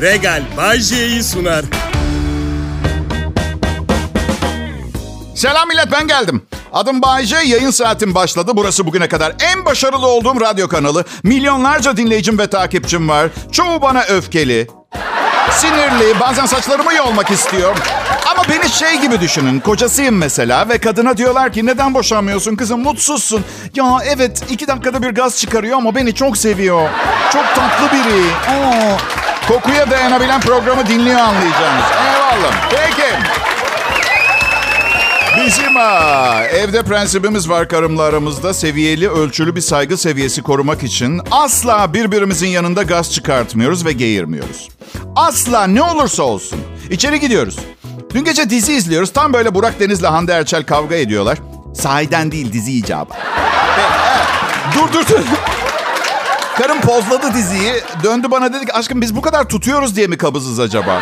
Regal Bajje'yi sunar. Selam millet ben geldim. Adım Bayce, yayın saatim başladı. Burası bugüne kadar en başarılı olduğum radyo kanalı. Milyonlarca dinleyicim ve takipçim var. Çoğu bana öfkeli, sinirli, bazen saçlarımı yolmak istiyor. Ama beni şey gibi düşünün, kocasıyım mesela ve kadına diyorlar ki neden boşanmıyorsun kızım mutsuzsun. Ya evet iki dakikada bir gaz çıkarıyor ama beni çok seviyor. Çok tatlı biri. Aa, kokuya dayanabilen programı dinliyor anlayacağınız. Eyvallah. Peki. Bizim ha, evde prensibimiz var karımla aramızda. Seviyeli, ölçülü bir saygı seviyesi korumak için asla birbirimizin yanında gaz çıkartmıyoruz ve geğirmiyoruz. Asla ne olursa olsun. İçeri gidiyoruz. Dün gece dizi izliyoruz. Tam böyle Burak Deniz'le Hande Erçel kavga ediyorlar. Sahiden değil dizi icabı. Dur dur dur. Karım pozladı diziyi. Döndü bana dedi ki aşkım biz bu kadar tutuyoruz diye mi kabızız acaba?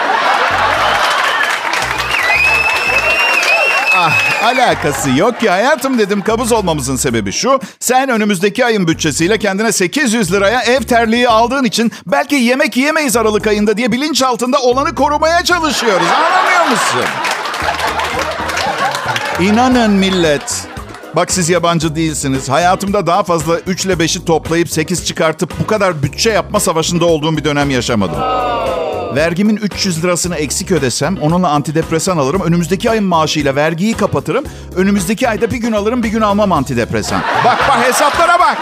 Ah, alakası yok ki hayatım dedim. Kabız olmamızın sebebi şu. Sen önümüzdeki ayın bütçesiyle kendine 800 liraya ev terliği aldığın için belki yemek yiyemeyiz Aralık ayında diye bilinç altında olanı korumaya çalışıyoruz. Anlamıyor musun? İnanın millet. Bak siz yabancı değilsiniz. Hayatımda daha fazla 3 ile 5'i toplayıp 8 çıkartıp bu kadar bütçe yapma savaşında olduğum bir dönem yaşamadım. Vergimin 300 lirasını eksik ödesem onunla antidepresan alırım. Önümüzdeki ayın maaşıyla vergiyi kapatırım. Önümüzdeki ayda bir gün alırım bir gün almam antidepresan. Bak bak hesaplara bak.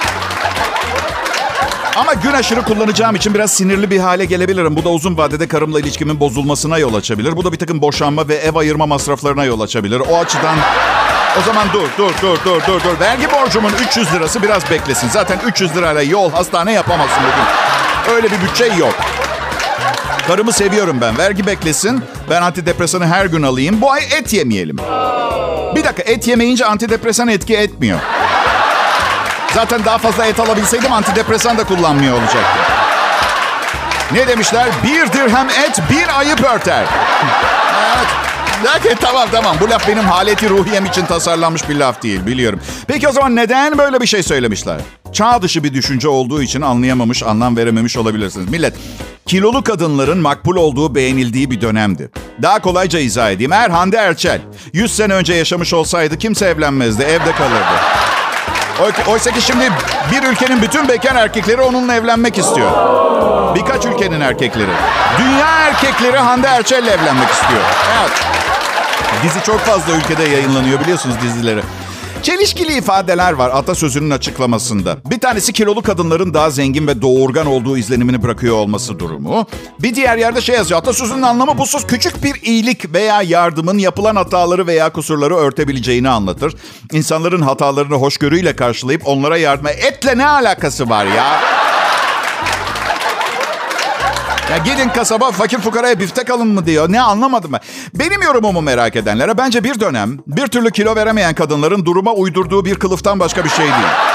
Ama gün aşırı kullanacağım için biraz sinirli bir hale gelebilirim. Bu da uzun vadede karımla ilişkimin bozulmasına yol açabilir. Bu da bir takım boşanma ve ev ayırma masraflarına yol açabilir. O açıdan o zaman dur, dur, dur, dur, dur, dur. Vergi borcumun 300 lirası biraz beklesin. Zaten 300 lirayla yol, hastane yapamazsın bugün. Öyle bir bütçe yok. Karımı seviyorum ben. Vergi beklesin. Ben antidepresanı her gün alayım. Bu ay et yemeyelim. Bir dakika et yemeyince antidepresan etki etmiyor. Zaten daha fazla et alabilseydim antidepresan da kullanmıyor olacaktım. Ne demişler? Bir dirhem et bir ayıp örter. Okay, tamam tamam. Bu laf benim haleti ruhiyem için tasarlanmış bir laf değil biliyorum. Peki o zaman neden böyle bir şey söylemişler? Çağ dışı bir düşünce olduğu için anlayamamış, anlam verememiş olabilirsiniz. Millet, kilolu kadınların makbul olduğu, beğenildiği bir dönemdi. Daha kolayca izah edeyim. Eğer Hande Erçel 100 sene önce yaşamış olsaydı kimse evlenmezdi, evde kalırdı. Oysa ki şimdi bir ülkenin bütün bekar erkekleri onunla evlenmek istiyor. Birkaç ülkenin erkekleri. Dünya erkekleri Hande Erçel'le evlenmek istiyor. Evet. Dizi çok fazla ülkede yayınlanıyor biliyorsunuz dizileri. Çelişkili ifadeler var atasözünün açıklamasında. Bir tanesi kilolu kadınların daha zengin ve doğurgan olduğu izlenimini bırakıyor olması durumu. Bir diğer yerde şey yazıyor. Atasözünün anlamı bu söz küçük bir iyilik veya yardımın yapılan hataları veya kusurları örtebileceğini anlatır. İnsanların hatalarını hoşgörüyle karşılayıp onlara yardım etle ne alakası var ya? Ya gidin kasaba fakir fukaraya biftek alın mı diyor. Ne anlamadım ben. Benim yorumumu merak edenlere bence bir dönem bir türlü kilo veremeyen kadınların duruma uydurduğu bir kılıftan başka bir şey değil.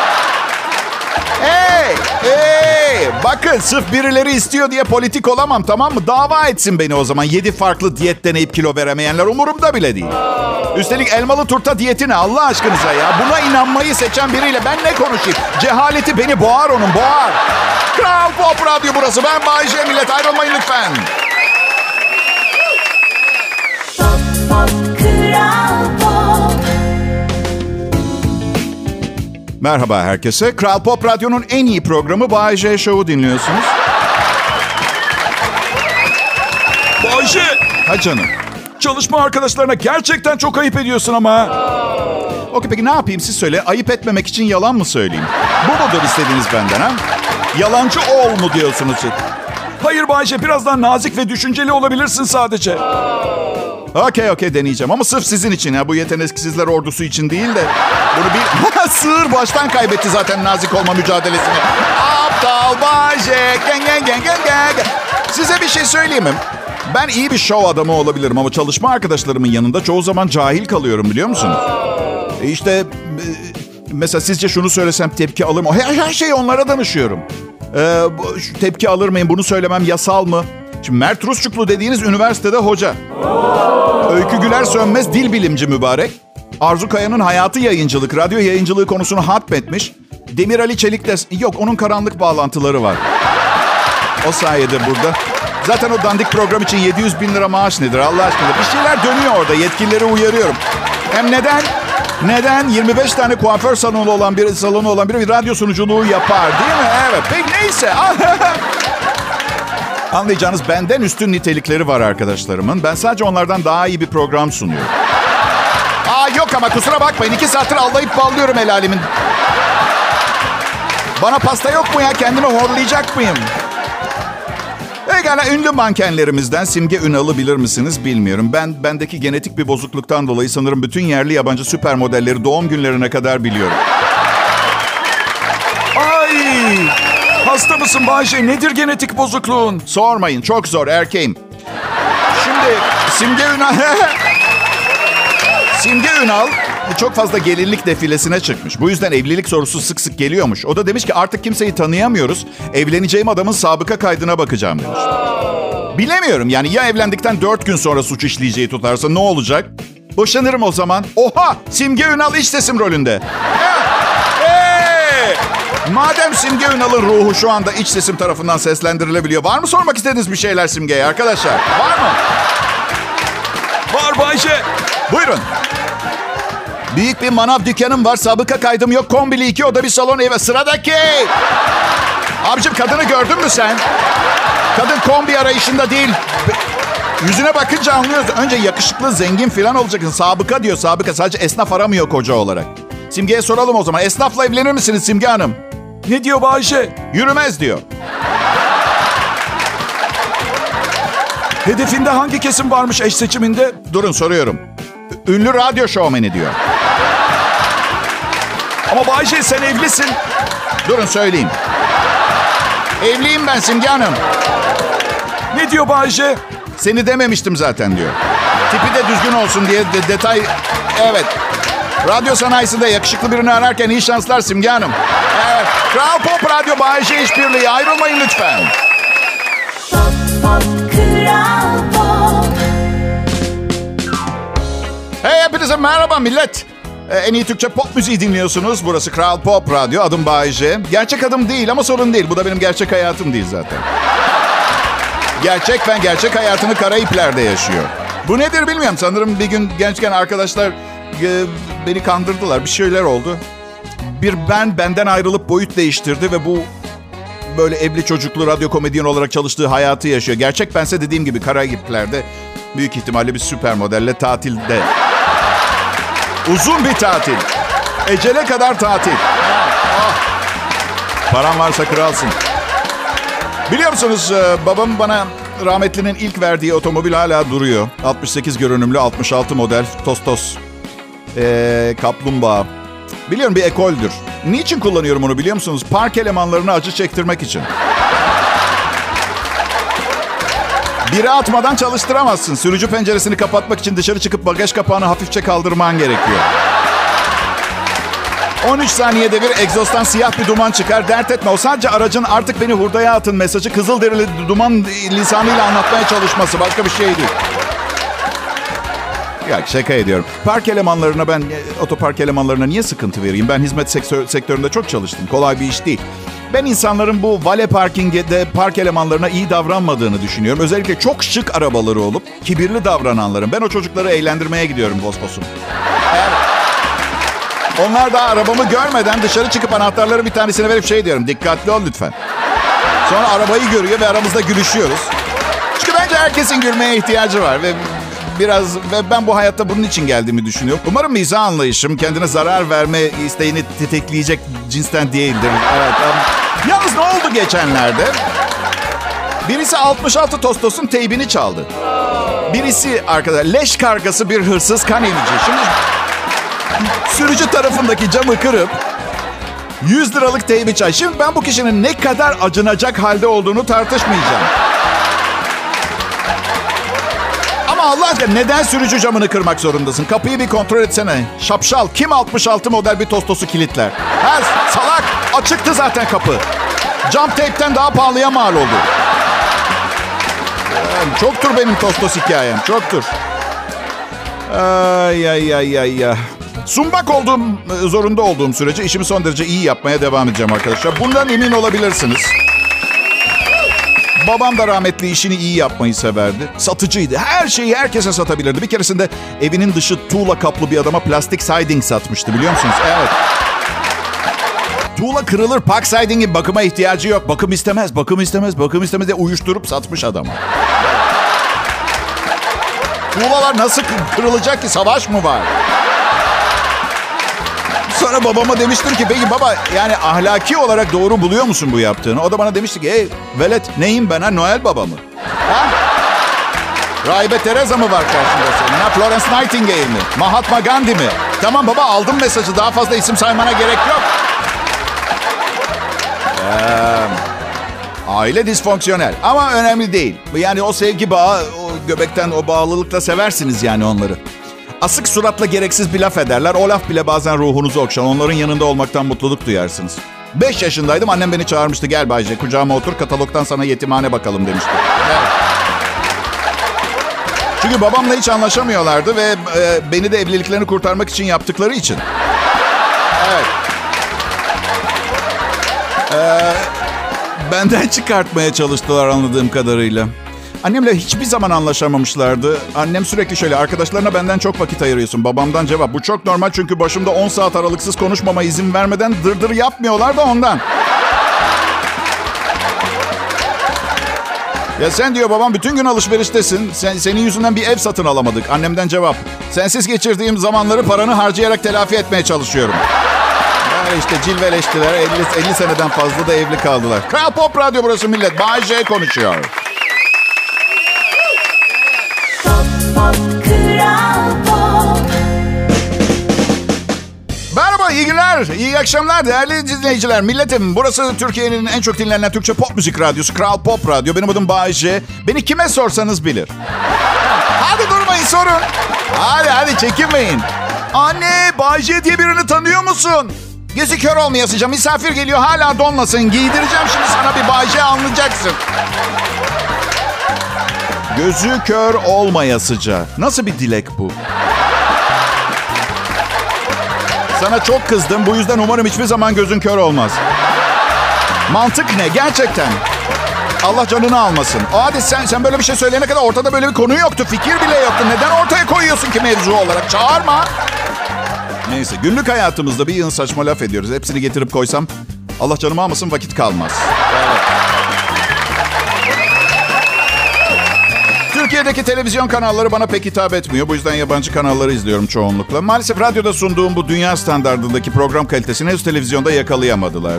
Hey! Hey! Bakın sırf birileri istiyor diye politik olamam tamam mı? Dava etsin beni o zaman. Yedi farklı diyet deneyip kilo veremeyenler umurumda bile değil. Üstelik elmalı turta diyeti ne Allah aşkınıza ya? Buna inanmayı seçen biriyle ben ne konuşayım? Cehaleti beni boğar onun boğar. Kral Pop Radyo burası. Ben Bayece millet ayrılmayın lütfen. Merhaba herkese. Kral Pop Radyo'nun en iyi programı Bay J Show'u dinliyorsunuz. Bayşe, Ha canım. çalışma arkadaşlarına gerçekten çok ayıp ediyorsun ama. Okey peki ne yapayım siz söyle. Ayıp etmemek için yalan mı söyleyeyim? Bu mudur istediğiniz benden ha? Yalancı ol mu diyorsunuz siz? Hayır Bayşe, biraz daha nazik ve düşünceli olabilirsin sadece. Okey okey deneyeceğim ama sırf sizin için ya. Bu yeteneksizler ordusu için değil de. Bunu bir... Sığır baştan kaybetti zaten nazik olma mücadelesini. Aptal Bayce. Gen gen gen gen gen. Size bir şey söyleyeyim mi? Ben iyi bir show adamı olabilirim ama çalışma arkadaşlarımın yanında çoğu zaman cahil kalıyorum biliyor musunuz? E işte e, mesela sizce şunu söylesem tepki alır mı? Her, her şeyi onlara danışıyorum. Ee, tepki alır mıyım? Bunu söylemem yasal mı? Şimdi Mert Rusçuklu dediğiniz üniversitede hoca. Öykü Güler Sönmez dil bilimci mübarek. Arzu Kaya'nın hayatı yayıncılık, radyo yayıncılığı konusunu hatmetmiş. Demir Ali Çelik de... Yok onun karanlık bağlantıları var. O sayede burada. Zaten o dandik program için 700 bin lira maaş nedir Allah aşkına? Bir şeyler dönüyor orada. Yetkilileri uyarıyorum. Hem neden? Neden 25 tane kuaför salonu olan bir salonu olan biri bir radyo sunuculuğu yapar değil mi? Evet. Peki neyse. Anlayacağınız benden üstün nitelikleri var arkadaşlarımın. Ben sadece onlardan daha iyi bir program sunuyorum. Yok ama kusura bakmayın. iki saattir allayıp ballıyorum el alemin. Bana pasta yok mu ya? Kendimi horlayacak mıyım? Pekala ünlü mankenlerimizden Simge Ünal'ı bilir misiniz bilmiyorum. Ben bendeki genetik bir bozukluktan dolayı sanırım bütün yerli yabancı süper modelleri doğum günlerine kadar biliyorum. Ay! Hasta mısın Bayşe? Nedir genetik bozukluğun? Sormayın çok zor erkeğim. Şimdi Simge Ünal... Simge Ünal çok fazla gelinlik defilesine çıkmış. Bu yüzden evlilik sorusu sık sık geliyormuş. O da demiş ki artık kimseyi tanıyamıyoruz. Evleneceğim adamın sabıka kaydına bakacağım demiş. Bilemiyorum yani ya evlendikten dört gün sonra suç işleyeceği tutarsa ne olacak? Boşanırım o zaman. Oha! Simge Ünal iç sesim rolünde. Hey! Madem Simge Ünal'ın ruhu şu anda iç sesim tarafından seslendirilebiliyor. Var mı sormak istediğiniz bir şeyler Simge'ye arkadaşlar? Var mı? Var Bayşe. Buyurun. Büyük bir manav dükkanım var. Sabıka kaydım yok. Kombili iki oda bir salon eve. Sıradaki. Abicim kadını gördün mü sen? Kadın kombi arayışında değil. Yüzüne bakınca anlıyorsun. Önce yakışıklı, zengin falan olacaksın. Sabıka diyor sabıka. Sadece esnaf aramıyor koca olarak. Simge'ye soralım o zaman. Esnafla evlenir misiniz Simge Hanım? Ne diyor Bayşe? Yürümez diyor. Hedefinde hangi kesim varmış eş seçiminde? Durun soruyorum. Ünlü radyo şovmeni diyor. Ama Bayşe sen evlisin. Durun söyleyeyim. Evliyim ben Simge Hanım. Ne diyor Bayşe? Seni dememiştim zaten diyor. Tipi de düzgün olsun diye de- detay... Evet. Radyo sanayisinde yakışıklı birini ararken iyi şanslar Simge Hanım. Evet. Kral Pop Radyo Bayşe İşbirliği. Ayrılmayın lütfen. Pop pop kral pop Hey hepinize merhaba millet. Ee, en iyi Türkçe pop müziği dinliyorsunuz. Burası Kral Pop Radyo. Adım Bayece. Gerçek adım değil ama sorun değil. Bu da benim gerçek hayatım değil zaten. Gerçek ben gerçek hayatını Karayipler'de yaşıyor. Bu nedir bilmiyorum. Sanırım bir gün gençken arkadaşlar e, beni kandırdılar. Bir şeyler oldu. Bir ben benden ayrılıp boyut değiştirdi ve bu böyle evli çocuklu radyo komedyen olarak çalıştığı hayatı yaşıyor. Gerçek bense dediğim gibi Karayipler'de büyük ihtimalle bir süper modelle tatilde. Uzun bir tatil. Ecele kadar tatil. Paran varsa kralsın. Biliyor musunuz e, babam bana rahmetlinin ilk verdiği otomobil hala duruyor. 68 görünümlü 66 model Tostos. Ee, kaplumbağa. Biliyorum bir ekoldür. Niçin kullanıyorum onu biliyor musunuz? Park elemanlarına acı çektirmek için. Biri atmadan çalıştıramazsın. Sürücü penceresini kapatmak için dışarı çıkıp bagaj kapağını hafifçe kaldırman gerekiyor. 13 saniyede bir egzozdan siyah bir duman çıkar. Dert etme o sadece aracın artık beni hurdaya atın mesajı kızılderili duman lisanıyla anlatmaya çalışması. Başka bir şey değil. Ya şaka ediyorum. Park elemanlarına ben, e, otopark elemanlarına niye sıkıntı vereyim? Ben hizmet sektör, sektöründe çok çalıştım. Kolay bir iş değil. Ben insanların bu vale parkingde park elemanlarına iyi davranmadığını düşünüyorum. Özellikle çok şık arabaları olup kibirli davrananların. Ben o çocukları eğlendirmeye gidiyorum Vospos'um. Evet. Onlar da arabamı görmeden dışarı çıkıp anahtarları bir tanesine verip şey diyorum. Dikkatli ol lütfen. Sonra arabayı görüyor ve aramızda gülüşüyoruz. Çünkü bence herkesin gülmeye ihtiyacı var ve biraz ve ben bu hayatta bunun için geldiğimi düşünüyorum. Umarım mizah anlayışım kendine zarar verme isteğini tetikleyecek cinsten değildir. Evet. um, Yalnız ne oldu geçenlerde? Birisi 66 Tostos'un teybini çaldı. Birisi arkadaşlar leş kargası bir hırsız kan emici. Şimdi sürücü tarafındaki camı kırıp 100 liralık teybi çay. Şimdi ben bu kişinin ne kadar acınacak halde olduğunu tartışmayacağım. Ama Allah aşkına neden sürücü camını kırmak zorundasın? Kapıyı bir kontrol etsene. Şapşal kim 66 model bir tostosu kilitler? Ha, salak açıktı zaten kapı. Cam teypten daha pahalıya mal oldu. Yani çoktur benim tostos hikayem çoktur. Ay ay ay ay ay. Sumbak olduğum, zorunda olduğum sürece işimi son derece iyi yapmaya devam edeceğim arkadaşlar. Bundan emin olabilirsiniz. Babam da rahmetli işini iyi yapmayı severdi. Satıcıydı. Her şeyi herkese satabilirdi. Bir keresinde evinin dışı tuğla kaplı bir adama plastik siding satmıştı biliyor musunuz? Evet. Tuğla kırılır. Park siding'in bakıma ihtiyacı yok. Bakım istemez, bakım istemez, bakım istemez diye uyuşturup satmış adama. Tuğlalar nasıl kı- kırılacak ki? Savaş mı var? Sonra babama demiştim ki peki baba yani ahlaki olarak doğru buluyor musun bu yaptığını? O da bana demişti ki hey velet neyim ben ha Noel baba mı? Ha? Rahibe Teresa mı var karşında senin? Ha? Florence Nightingale mi? Mahatma Gandhi mi? Tamam baba aldım mesajı daha fazla isim saymana gerek yok. Ee, aile disfonksiyonel ama önemli değil. Yani o sevgi bağı, o göbekten o bağlılıkla seversiniz yani onları. Asık suratla gereksiz bir laf ederler. O laf bile bazen ruhunuzu okşar. Onların yanında olmaktan mutluluk duyarsınız. Beş yaşındaydım. Annem beni çağırmıştı. Gel Bayce kucağıma otur katalogdan sana yetimhane bakalım demişti. Çünkü babamla hiç anlaşamıyorlardı ve e, beni de evliliklerini kurtarmak için yaptıkları için. Evet. Ee, benden çıkartmaya çalıştılar anladığım kadarıyla. Annemle hiçbir zaman anlaşamamışlardı. Annem sürekli şöyle arkadaşlarına benden çok vakit ayırıyorsun. Babamdan cevap. Bu çok normal çünkü başımda 10 saat aralıksız konuşmama izin vermeden dırdır yapmıyorlar da ondan. Ya sen diyor babam bütün gün alışveriştesin. Sen, senin yüzünden bir ev satın alamadık. Annemden cevap. Sensiz geçirdiğim zamanları paranı harcayarak telafi etmeye çalışıyorum. Ya işte cilveleştiler. 50, 50 seneden fazla da evli kaldılar. Kral Pop Radyo burası millet. Bay J konuşuyor. İyi günler, iyi akşamlar değerli dinleyiciler. Milletim, burası Türkiye'nin en çok dinlenen Türkçe pop müzik radyosu. Kral Pop Radyo. Benim adım Bayece. Beni kime sorsanız bilir. Hadi durmayın sorun. Hadi hadi çekinmeyin. Anne, Bayece diye birini tanıyor musun? Gözü kör olmayasıca misafir geliyor hala donmasın. Giydireceğim şimdi sana bir Bayece anlayacaksın. Gözü kör olmayasıca. Nasıl bir dilek bu? Sana çok kızdım. Bu yüzden umarım hiçbir zaman gözün kör olmaz. Mantık ne? Gerçekten. Allah canını almasın. Hadi sen, sen böyle bir şey söyleyene kadar ortada böyle bir konu yoktu. Fikir bile yoktu. Neden ortaya koyuyorsun ki mevzu olarak? Çağırma. Neyse günlük hayatımızda bir yığın saçma laf ediyoruz. Hepsini getirip koysam Allah canımı almasın vakit kalmaz. Türkiye'deki televizyon kanalları bana pek hitap etmiyor. Bu yüzden yabancı kanalları izliyorum çoğunlukla. Maalesef radyoda sunduğum bu dünya standartındaki program kalitesini henüz televizyonda yakalayamadılar.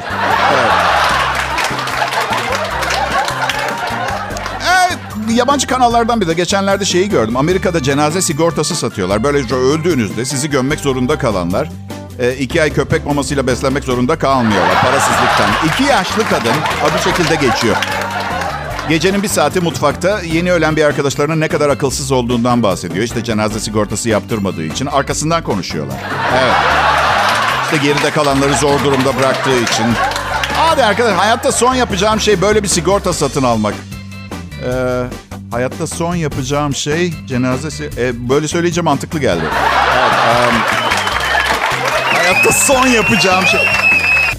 Evet. Evet, yabancı kanallardan bir de geçenlerde şeyi gördüm. Amerika'da cenaze sigortası satıyorlar. Böylece öldüğünüzde sizi gömmek zorunda kalanlar e, iki ay köpek mamasıyla beslenmek zorunda kalmıyorlar parasızlıktan. İki yaşlı kadın adı şekilde geçiyor. Gecenin bir saati mutfakta yeni ölen bir arkadaşlarının ne kadar akılsız olduğundan bahsediyor. İşte cenaze sigortası yaptırmadığı için arkasından konuşuyorlar. Evet. İşte geride kalanları zor durumda bıraktığı için. Hadi arkadaş hayatta son yapacağım şey böyle bir sigorta satın almak. Ee, hayatta son yapacağım şey cenazesi. E, böyle söyleyince mantıklı geldi. Evet, um, hayatta son yapacağım şey.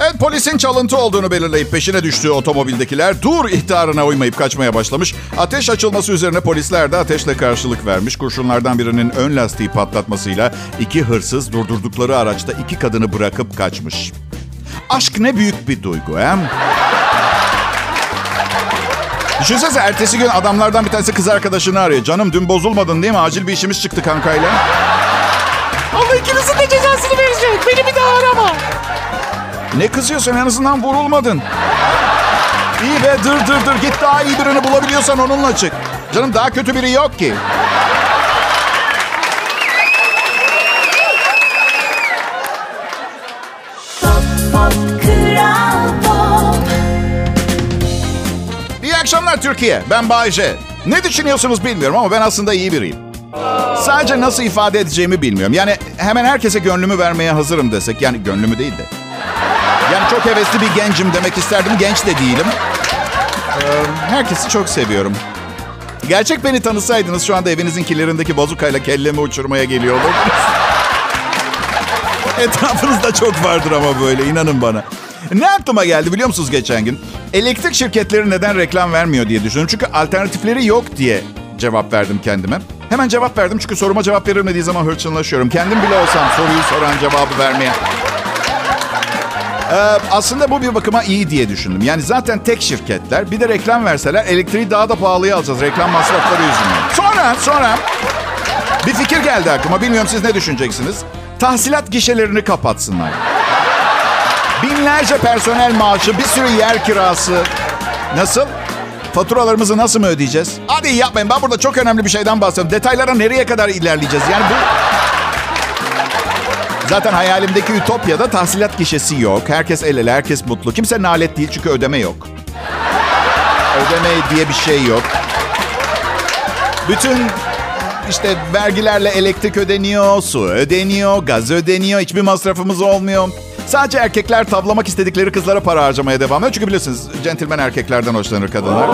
Evet polisin çalıntı olduğunu belirleyip peşine düştüğü otomobildekiler dur ihtarına uymayıp kaçmaya başlamış. Ateş açılması üzerine polisler de ateşle karşılık vermiş. Kurşunlardan birinin ön lastiği patlatmasıyla iki hırsız durdurdukları araçta iki kadını bırakıp kaçmış. Aşk ne büyük bir duygu he? Düşünsene ertesi gün adamlardan bir tanesi kız arkadaşını arıyor. Canım dün bozulmadın değil mi? Acil bir işimiz çıktı kankayla. Allah ikinizin de cezasını verecek. Beni bir daha arama. Ne kızıyorsun en azından vurulmadın. İyi be dır dır dır git daha iyi birini bulabiliyorsan onunla çık. Canım daha kötü biri yok ki. Pop Pop Kral Pop İyi akşamlar Türkiye. Ben Bayce. Ne düşünüyorsunuz bilmiyorum ama ben aslında iyi biriyim. Sadece nasıl ifade edeceğimi bilmiyorum. Yani hemen herkese gönlümü vermeye hazırım desek. Yani gönlümü değil de. Yani çok hevesli bir gencim demek isterdim. Genç de değilim. Ee, herkesi çok seviyorum. Gerçek beni tanısaydınız şu anda evinizin kilerindeki bazukayla kellemi uçurmaya geliyor. Etrafınızda çok vardır ama böyle inanın bana. Ne aklıma geldi biliyor musunuz geçen gün? Elektrik şirketleri neden reklam vermiyor diye düşündüm. Çünkü alternatifleri yok diye cevap verdim kendime. Hemen cevap verdim çünkü soruma cevap verilmediği zaman hırçınlaşıyorum. Kendim bile olsam soruyu soran cevabı vermeye. Ee, aslında bu bir bakıma iyi diye düşündüm. Yani zaten tek şirketler bir de reklam verseler elektriği daha da pahalıya alacağız reklam masrafları yüzünden. Sonra sonra bir fikir geldi aklıma. Bilmiyorum siz ne düşüneceksiniz? Tahsilat gişelerini kapatsınlar. Binlerce personel maaşı, bir sürü yer kirası. Nasıl? Faturalarımızı nasıl mı ödeyeceğiz? Hadi yapmayın. Ben burada çok önemli bir şeyden bahsediyorum. Detaylara nereye kadar ilerleyeceğiz? Yani bu... Zaten hayalimdeki Ütopya'da tahsilat gişesi yok. Herkes el ele, herkes mutlu. Kimse nalet değil çünkü ödeme yok. Ödeme diye bir şey yok. Bütün işte vergilerle elektrik ödeniyor, su ödeniyor, gaz ödeniyor. Hiçbir masrafımız olmuyor. Sadece erkekler tavlamak istedikleri kızlara para harcamaya devam ediyor. Çünkü biliyorsunuz centilmen erkeklerden hoşlanır kadınlar.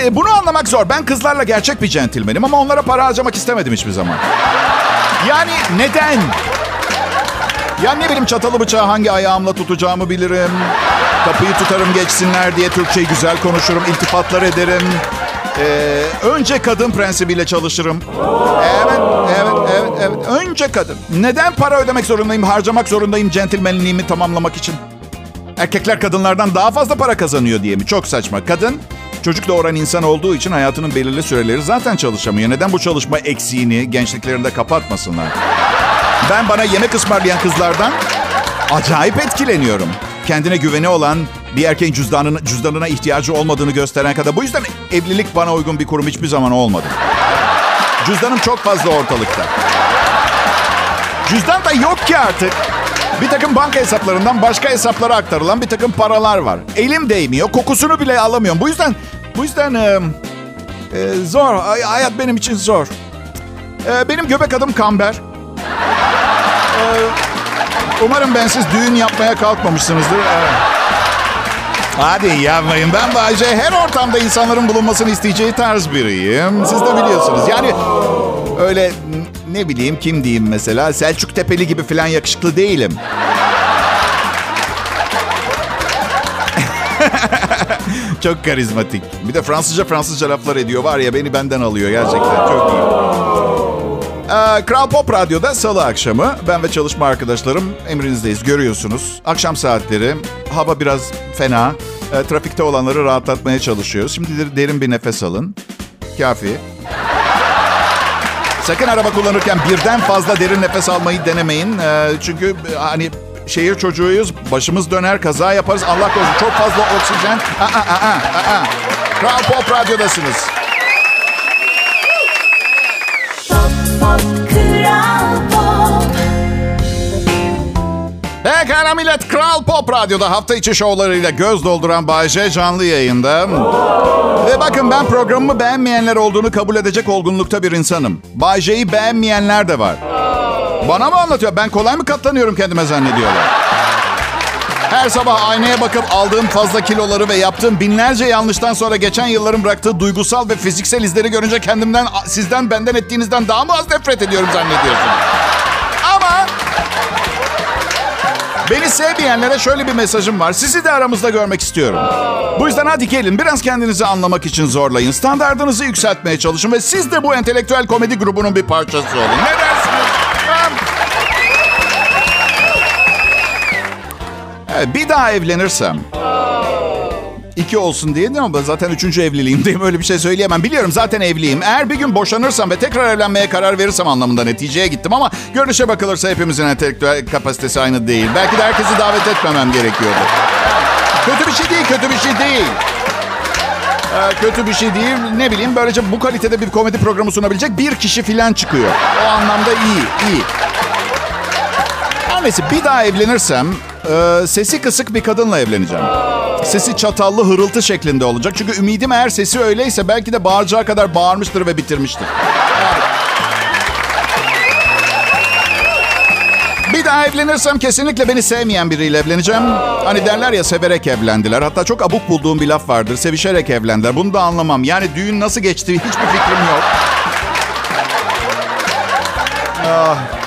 Evet. Bunu anlamak zor. Ben kızlarla gerçek bir centilmenim ama onlara para harcamak istemedim hiçbir zaman. Yani neden? Ya ne bileyim çatalı bıçağı hangi ayağımla tutacağımı bilirim. Kapıyı tutarım geçsinler diye Türkçeyi güzel konuşurum, iltifatlar ederim. Ee, önce kadın prensibiyle çalışırım. Evet, evet, evet, evet. Önce kadın. Neden para ödemek zorundayım, harcamak zorundayım centilmenliğimi tamamlamak için? Erkekler kadınlardan daha fazla para kazanıyor diye mi? Çok saçma. Kadın çocuk doğuran insan olduğu için hayatının belirli süreleri zaten çalışamıyor. Neden bu çalışma eksiğini gençliklerinde kapatmasınlar? Ben bana yemek ısmarlayan kızlardan acayip etkileniyorum. Kendine güveni olan bir erkeğin cüzdanına, cüzdanına ihtiyacı olmadığını gösteren kadar. Bu yüzden evlilik bana uygun bir kurum hiçbir zaman olmadı. Cüzdanım çok fazla ortalıkta. Cüzdan da yok ki artık. Bir takım banka hesaplarından başka hesaplara aktarılan bir takım paralar var. Elim değmiyor, kokusunu bile alamıyorum. Bu yüzden, bu yüzden e, e, zor. Hay- Hayat benim için zor. E, benim göbek adım Kamber. E, umarım bensiz düğün yapmaya kalkmamışsınızdır. Evet. Hadi yapmayın. Ben Bayce her ortamda insanların bulunmasını isteyeceği tarz biriyim. Siz de biliyorsunuz. Yani öyle ne bileyim kim diyeyim mesela Selçuk Tepeli gibi falan yakışıklı değilim. çok karizmatik. Bir de Fransızca Fransızca laflar ediyor var ya beni benden alıyor gerçekten çok iyi. Ee, Kral Pop Radyo'da salı akşamı ben ve çalışma arkadaşlarım emrinizdeyiz görüyorsunuz. Akşam saatleri hava biraz fena. Ee, trafikte olanları rahatlatmaya çalışıyoruz. Şimdi de- derin bir nefes alın. Kafi. Sakın araba kullanırken birden fazla derin nefes almayı denemeyin. Ee, çünkü e, hani şehir çocuğuyuz. Başımız döner, kaza yaparız. Allah korusun. Çok fazla oksijen. Aa, aa, aa, aa. Kral Pop Radyo'dasınız. Pekala millet Kral Pop Radyo'da hafta içi şovlarıyla göz dolduran Bay J canlı yayında. Ve bakın ben programımı beğenmeyenler olduğunu kabul edecek olgunlukta bir insanım. Bay J'yi beğenmeyenler de var. Bana mı anlatıyor? Ben kolay mı katlanıyorum kendime zannediyorlar. Her sabah aynaya bakıp aldığım fazla kiloları ve yaptığım binlerce yanlıştan sonra geçen yılların bıraktığı duygusal ve fiziksel izleri görünce kendimden, sizden, benden ettiğinizden daha mı az nefret ediyorum zannediyorsunuz? Beni sevmeyenlere şöyle bir mesajım var. Sizi de aramızda görmek istiyorum. Bu yüzden hadi gelin biraz kendinizi anlamak için zorlayın. Standartınızı yükseltmeye çalışın ve siz de bu entelektüel komedi grubunun bir parçası olun. Ne dersiniz? Evet, bir daha evlenirsem İki olsun diye değil ama zaten üçüncü evliliğimdeyim. Öyle bir şey söyleyemem. Biliyorum zaten evliyim. Eğer bir gün boşanırsam ve tekrar evlenmeye karar verirsem anlamında neticeye gittim. Ama görünüşe bakılırsa hepimizin entelektüel kapasitesi aynı değil. Belki de herkesi davet etmemem gerekiyordu. Kötü bir şey değil, kötü bir şey değil. Ee, kötü bir şey değil. Ne bileyim böylece bu kalitede bir komedi programı sunabilecek bir kişi filan çıkıyor. O anlamda iyi, iyi. Her neyse bir daha evlenirsem e, sesi kısık bir kadınla evleneceğim. Sesi çatallı hırıltı şeklinde olacak. Çünkü ümidim eğer sesi öyleyse belki de bağıracağı kadar bağırmıştır ve bitirmiştir. Bir daha evlenirsem kesinlikle beni sevmeyen biriyle evleneceğim. Hani derler ya severek evlendiler. Hatta çok abuk bulduğum bir laf vardır. Sevişerek evlendiler. Bunu da anlamam. Yani düğün nasıl geçti hiçbir fikrim yok. Ah.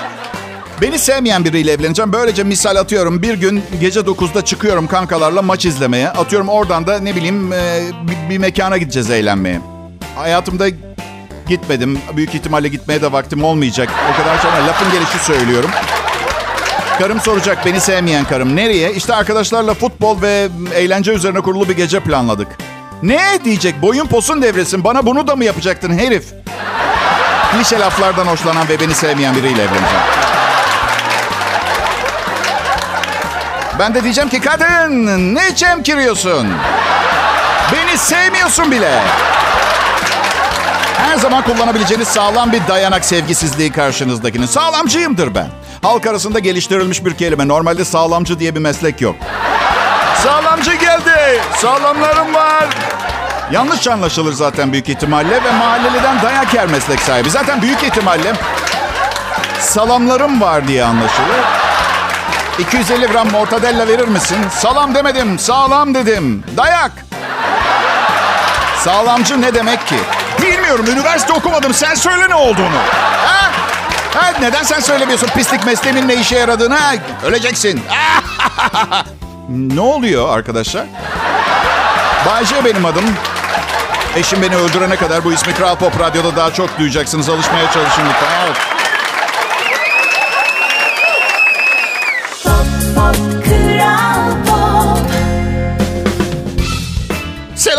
Beni sevmeyen biriyle evleneceğim. Böylece misal atıyorum bir gün gece 9'da çıkıyorum kankalarla maç izlemeye. Atıyorum oradan da ne bileyim e, bir, bir mekana gideceğiz eğlenmeye. Hayatımda gitmedim. Büyük ihtimalle gitmeye de vaktim olmayacak. O kadar çok lafın gelişi söylüyorum. Karım soracak beni sevmeyen karım. Nereye? İşte arkadaşlarla futbol ve eğlence üzerine kurulu bir gece planladık. Ne diyecek? Boyun posun devresin. Bana bunu da mı yapacaktın herif? Klişe laflardan hoşlanan ve beni sevmeyen biriyle evleneceğim. Ben de diyeceğim ki kadın ne çemkiriyorsun? Beni sevmiyorsun bile. Her zaman kullanabileceğiniz sağlam bir dayanak sevgisizliği karşınızdakinin. Sağlamcıyımdır ben. Halk arasında geliştirilmiş bir kelime. Normalde sağlamcı diye bir meslek yok. Sağlamcı geldi. Sağlamlarım var. Yanlış anlaşılır zaten büyük ihtimalle ve mahalleliden dayak yer meslek sahibi. Zaten büyük ihtimalle salamlarım var diye anlaşılır. 250 gram mortadella verir misin? Salam demedim, sağlam dedim. Dayak. Sağlamcı ne demek ki? Bilmiyorum, üniversite okumadım. Sen söyle ne olduğunu. Ha? Ha, neden sen söylemiyorsun pislik mesleğimin ne işe yaradığını? Ha? Öleceksin. ne oluyor arkadaşlar? Bayce benim adım. Eşim beni öldürene kadar bu ismi Kral Pop Radyo'da daha çok duyacaksınız. Alışmaya çalışın lütfen. Evet.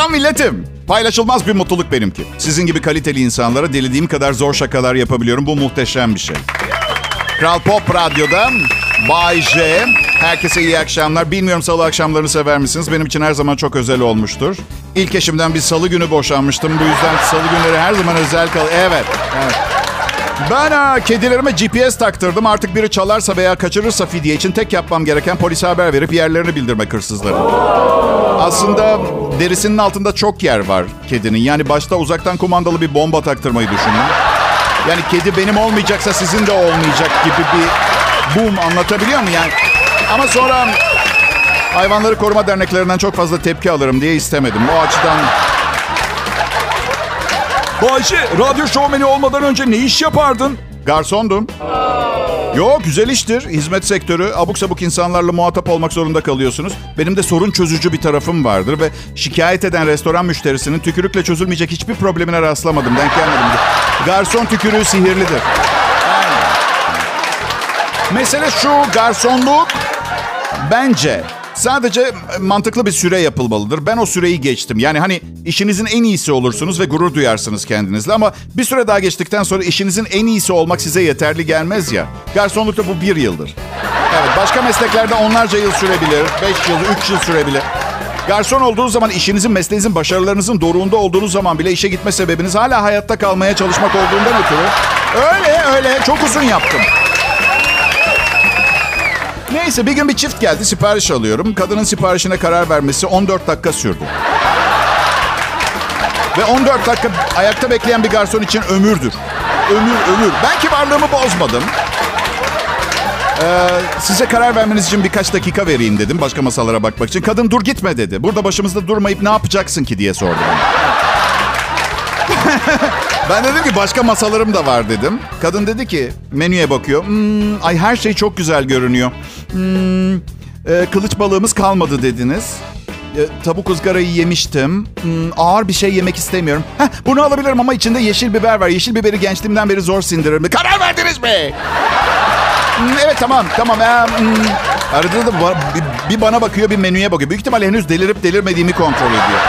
Selam milletim. Paylaşılmaz bir mutluluk benimki. Sizin gibi kaliteli insanlara dilediğim kadar zor şakalar yapabiliyorum. Bu muhteşem bir şey. Kral Pop Radyo'da Bay J. Herkese iyi akşamlar. Bilmiyorum salı akşamlarını sever misiniz? Benim için her zaman çok özel olmuştur. İlk eşimden bir salı günü boşanmıştım. Bu yüzden salı günleri her zaman özel kal. Evet. evet. Ben ha, kedilerime GPS taktırdım. Artık biri çalarsa veya kaçırırsa fidye için tek yapmam gereken polise haber verip yerlerini bildirmek hırsızların. Aslında derisinin altında çok yer var kedinin. Yani başta uzaktan kumandalı bir bomba taktırmayı düşünün. Yani kedi benim olmayacaksa sizin de olmayacak gibi bir boom anlatabiliyor muyum yani? Ama sonra hayvanları koruma derneklerinden çok fazla tepki alırım diye istemedim. O açıdan Bayşe, radyo şovmeni olmadan önce ne iş yapardın? garsondum. Yo güzel iştir. Hizmet sektörü. Abuk sabuk insanlarla muhatap olmak zorunda kalıyorsunuz. Benim de sorun çözücü bir tarafım vardır ve şikayet eden restoran müşterisinin tükürükle çözülmeyecek hiçbir problemine rastlamadım. Denk gelmedim. Garson tükürüğü sihirlidir. Yani. Mesele şu garsonluk bence sadece mantıklı bir süre yapılmalıdır. Ben o süreyi geçtim. Yani hani işinizin en iyisi olursunuz ve gurur duyarsınız kendinizle ama bir süre daha geçtikten sonra işinizin en iyisi olmak size yeterli gelmez ya. Garsonlukta bu bir yıldır. Evet başka mesleklerde onlarca yıl sürebilir. Beş yıl, üç yıl sürebilir. Garson olduğunuz zaman işinizin, mesleğinizin, başarılarınızın doruğunda olduğunuz zaman bile işe gitme sebebiniz hala hayatta kalmaya çalışmak olduğundan ötürü. Öyle öyle çok uzun yaptım. Neyse bir gün bir çift geldi sipariş alıyorum. Kadının siparişine karar vermesi 14 dakika sürdü. Ve 14 dakika ayakta bekleyen bir garson için ömürdür. Ömür ömür. Ben kibarlığımı bozmadım. Ee, size karar vermeniz için birkaç dakika vereyim dedim başka masalara bakmak için. Kadın dur gitme dedi. Burada başımızda durmayıp ne yapacaksın ki diye sordu. Ben dedim ki başka masalarım da var dedim. Kadın dedi ki menüye bakıyor. "Hmm, ay her şey çok güzel görünüyor. Hmm, e, kılıç balığımız kalmadı dediniz. E, tavuk ızgarayı yemiştim. Hmm, ağır bir şey yemek istemiyorum. Heh, bunu alabilirim ama içinde yeşil biber var. Yeşil biberi gençliğimden beri zor sindiririm. Karar verdiniz mi? Hmm, evet tamam tamam. Ee, hmm. Arada da bir bana bakıyor bir menüye bakıyor. Büyük ihtimalle henüz delirip delirmediğimi kontrol ediyor.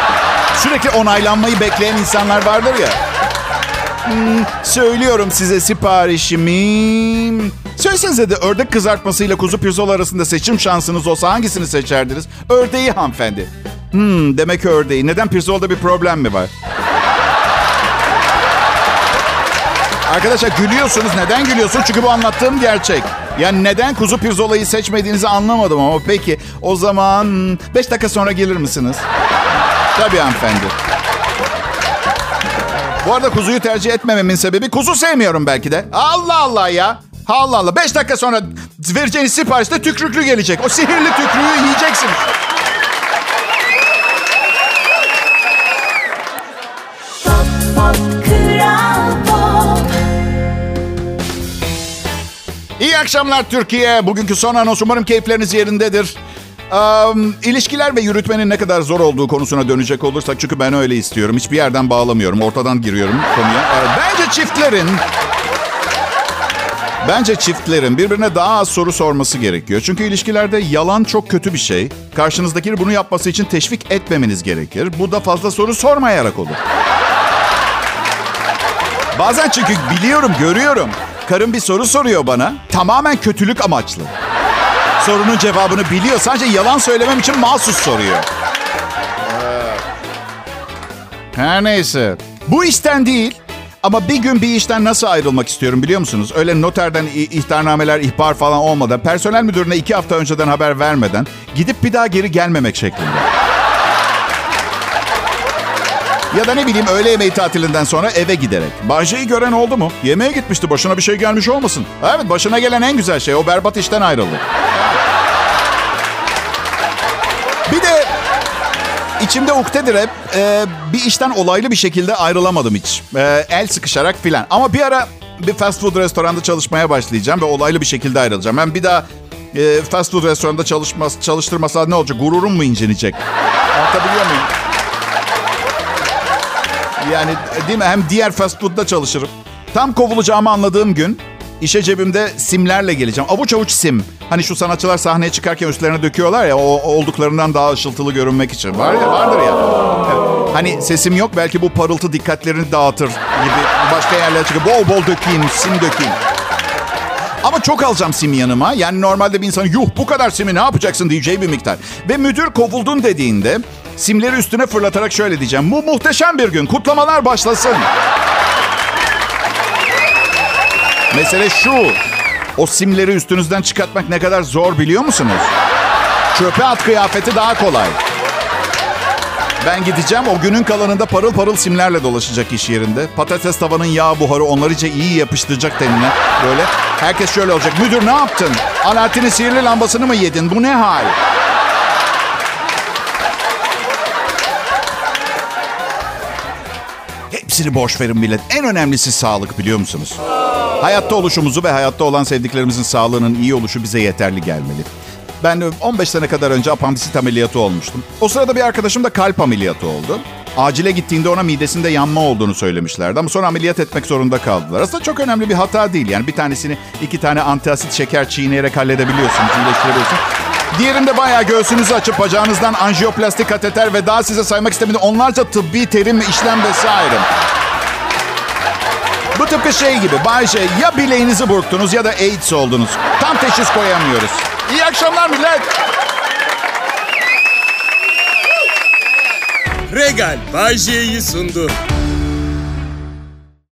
Sürekli onaylanmayı bekleyen insanlar vardır ya. Hmm, söylüyorum size siparişimi. Söylesenize de ördek kızartmasıyla kuzu pirzola arasında seçim şansınız olsa hangisini seçerdiniz? Ördeği hanımefendi. Hmm, demek ördeği. Neden pirzolada bir problem mi var? Arkadaşlar gülüyorsunuz. Neden gülüyorsunuz? Çünkü bu anlattığım gerçek. Yani neden kuzu pirzolayı seçmediğinizi anlamadım ama peki o zaman 5 dakika sonra gelir misiniz? Tabii hanımefendi. Bu arada kuzuyu tercih etmememin sebebi kuzu sevmiyorum belki de. Allah Allah ya. Allah Allah. Beş dakika sonra vereceğiniz siparişte tükrüklü gelecek. O sihirli tükrüğü yiyeceksiniz. İyi akşamlar Türkiye. Bugünkü son anons umarım keyifleriniz yerindedir. Um, ilişkiler ve yürütmenin ne kadar zor olduğu konusuna dönecek olursak çünkü ben öyle istiyorum. Hiçbir yerden bağlamıyorum. Ortadan giriyorum konuya. Ee, bence çiftlerin Bence çiftlerin birbirine daha az soru sorması gerekiyor. Çünkü ilişkilerde yalan çok kötü bir şey. Karşınızdakini bunu yapması için teşvik etmemeniz gerekir. Bu da fazla soru sormayarak olur. Bazen çünkü biliyorum, görüyorum. Karım bir soru soruyor bana. Tamamen kötülük amaçlı. Sorunun cevabını biliyor. Sadece yalan söylemem için mahsus soruyor. Her neyse. Bu işten değil. Ama bir gün bir işten nasıl ayrılmak istiyorum biliyor musunuz? Öyle noterden ihtarnameler, ihbar falan olmadan, personel müdürüne iki hafta önceden haber vermeden gidip bir daha geri gelmemek şeklinde. Ya da ne bileyim öğle yemeği tatilinden sonra eve giderek. Bahçeyi gören oldu mu? Yemeğe gitmişti. Başına bir şey gelmiş olmasın. Evet başına gelen en güzel şey. O berbat işten ayrıldı. İçimde uktedir hep. Ee, bir işten olaylı bir şekilde ayrılamadım hiç. Ee, el sıkışarak filan. Ama bir ara bir fast food restoranda çalışmaya başlayacağım ve olaylı bir şekilde ayrılacağım. Ben bir daha e, fast food restoranda çalışmaz, çalıştırmasa ne olacak? Gururum mu incinecek? Anlatabiliyor muyum? Yani değil mi? Hem diğer fast food'da çalışırım. Tam kovulacağımı anladığım gün işe cebimde simlerle geleceğim. Avuç avuç sim. Hani şu sanatçılar sahneye çıkarken üstlerine döküyorlar ya o olduklarından daha ışıltılı görünmek için. Var ya vardır ya. Hani sesim yok belki bu parıltı dikkatlerini dağıtır gibi başka yerlere çıkıp bol bol dökeyim, sim dökeyim. Ama çok alacağım simi yanıma. Yani normalde bir insan yuh bu kadar simi ne yapacaksın diyeceği bir miktar. Ve müdür kovuldun dediğinde simleri üstüne fırlatarak şöyle diyeceğim. Bu muhteşem bir gün. Kutlamalar başlasın. Mesele şu. O simleri üstünüzden çıkartmak ne kadar zor biliyor musunuz? Çöpe at kıyafeti daha kolay. Ben gideceğim o günün kalanında parıl parıl simlerle dolaşacak iş yerinde. Patates tavanın yağ buharı onları iyice iyi yapıştıracak tenine. Böyle herkes şöyle olacak. Müdür ne yaptın? Alaaddin'in sihirli lambasını mı yedin? Bu ne hal? Hepsini boş verin millet. En önemlisi sağlık biliyor musunuz? Hayatta oluşumuzu ve hayatta olan sevdiklerimizin sağlığının iyi oluşu bize yeterli gelmeli. Ben 15 sene kadar önce apandisit ameliyatı olmuştum. O sırada bir arkadaşım da kalp ameliyatı oldu. Acile gittiğinde ona midesinde yanma olduğunu söylemişlerdi ama sonra ameliyat etmek zorunda kaldılar. Aslında çok önemli bir hata değil. Yani bir tanesini iki tane antiasit şeker çiğneyerek halledebiliyorsunuz, iyileştirebiliyorsunuz. Diğerinde bayağı göğsünüzü açıp bacağınızdan anjiyoplastik kateter ve daha size saymak istemediğim onlarca tıbbi terim işlem vesaire. Bu tıpkı şey gibi. Bay şey ya bileğinizi burktunuz ya da AIDS oldunuz. Tam teşhis koyamıyoruz. İyi akşamlar millet. Regal Bay J'yi sundu.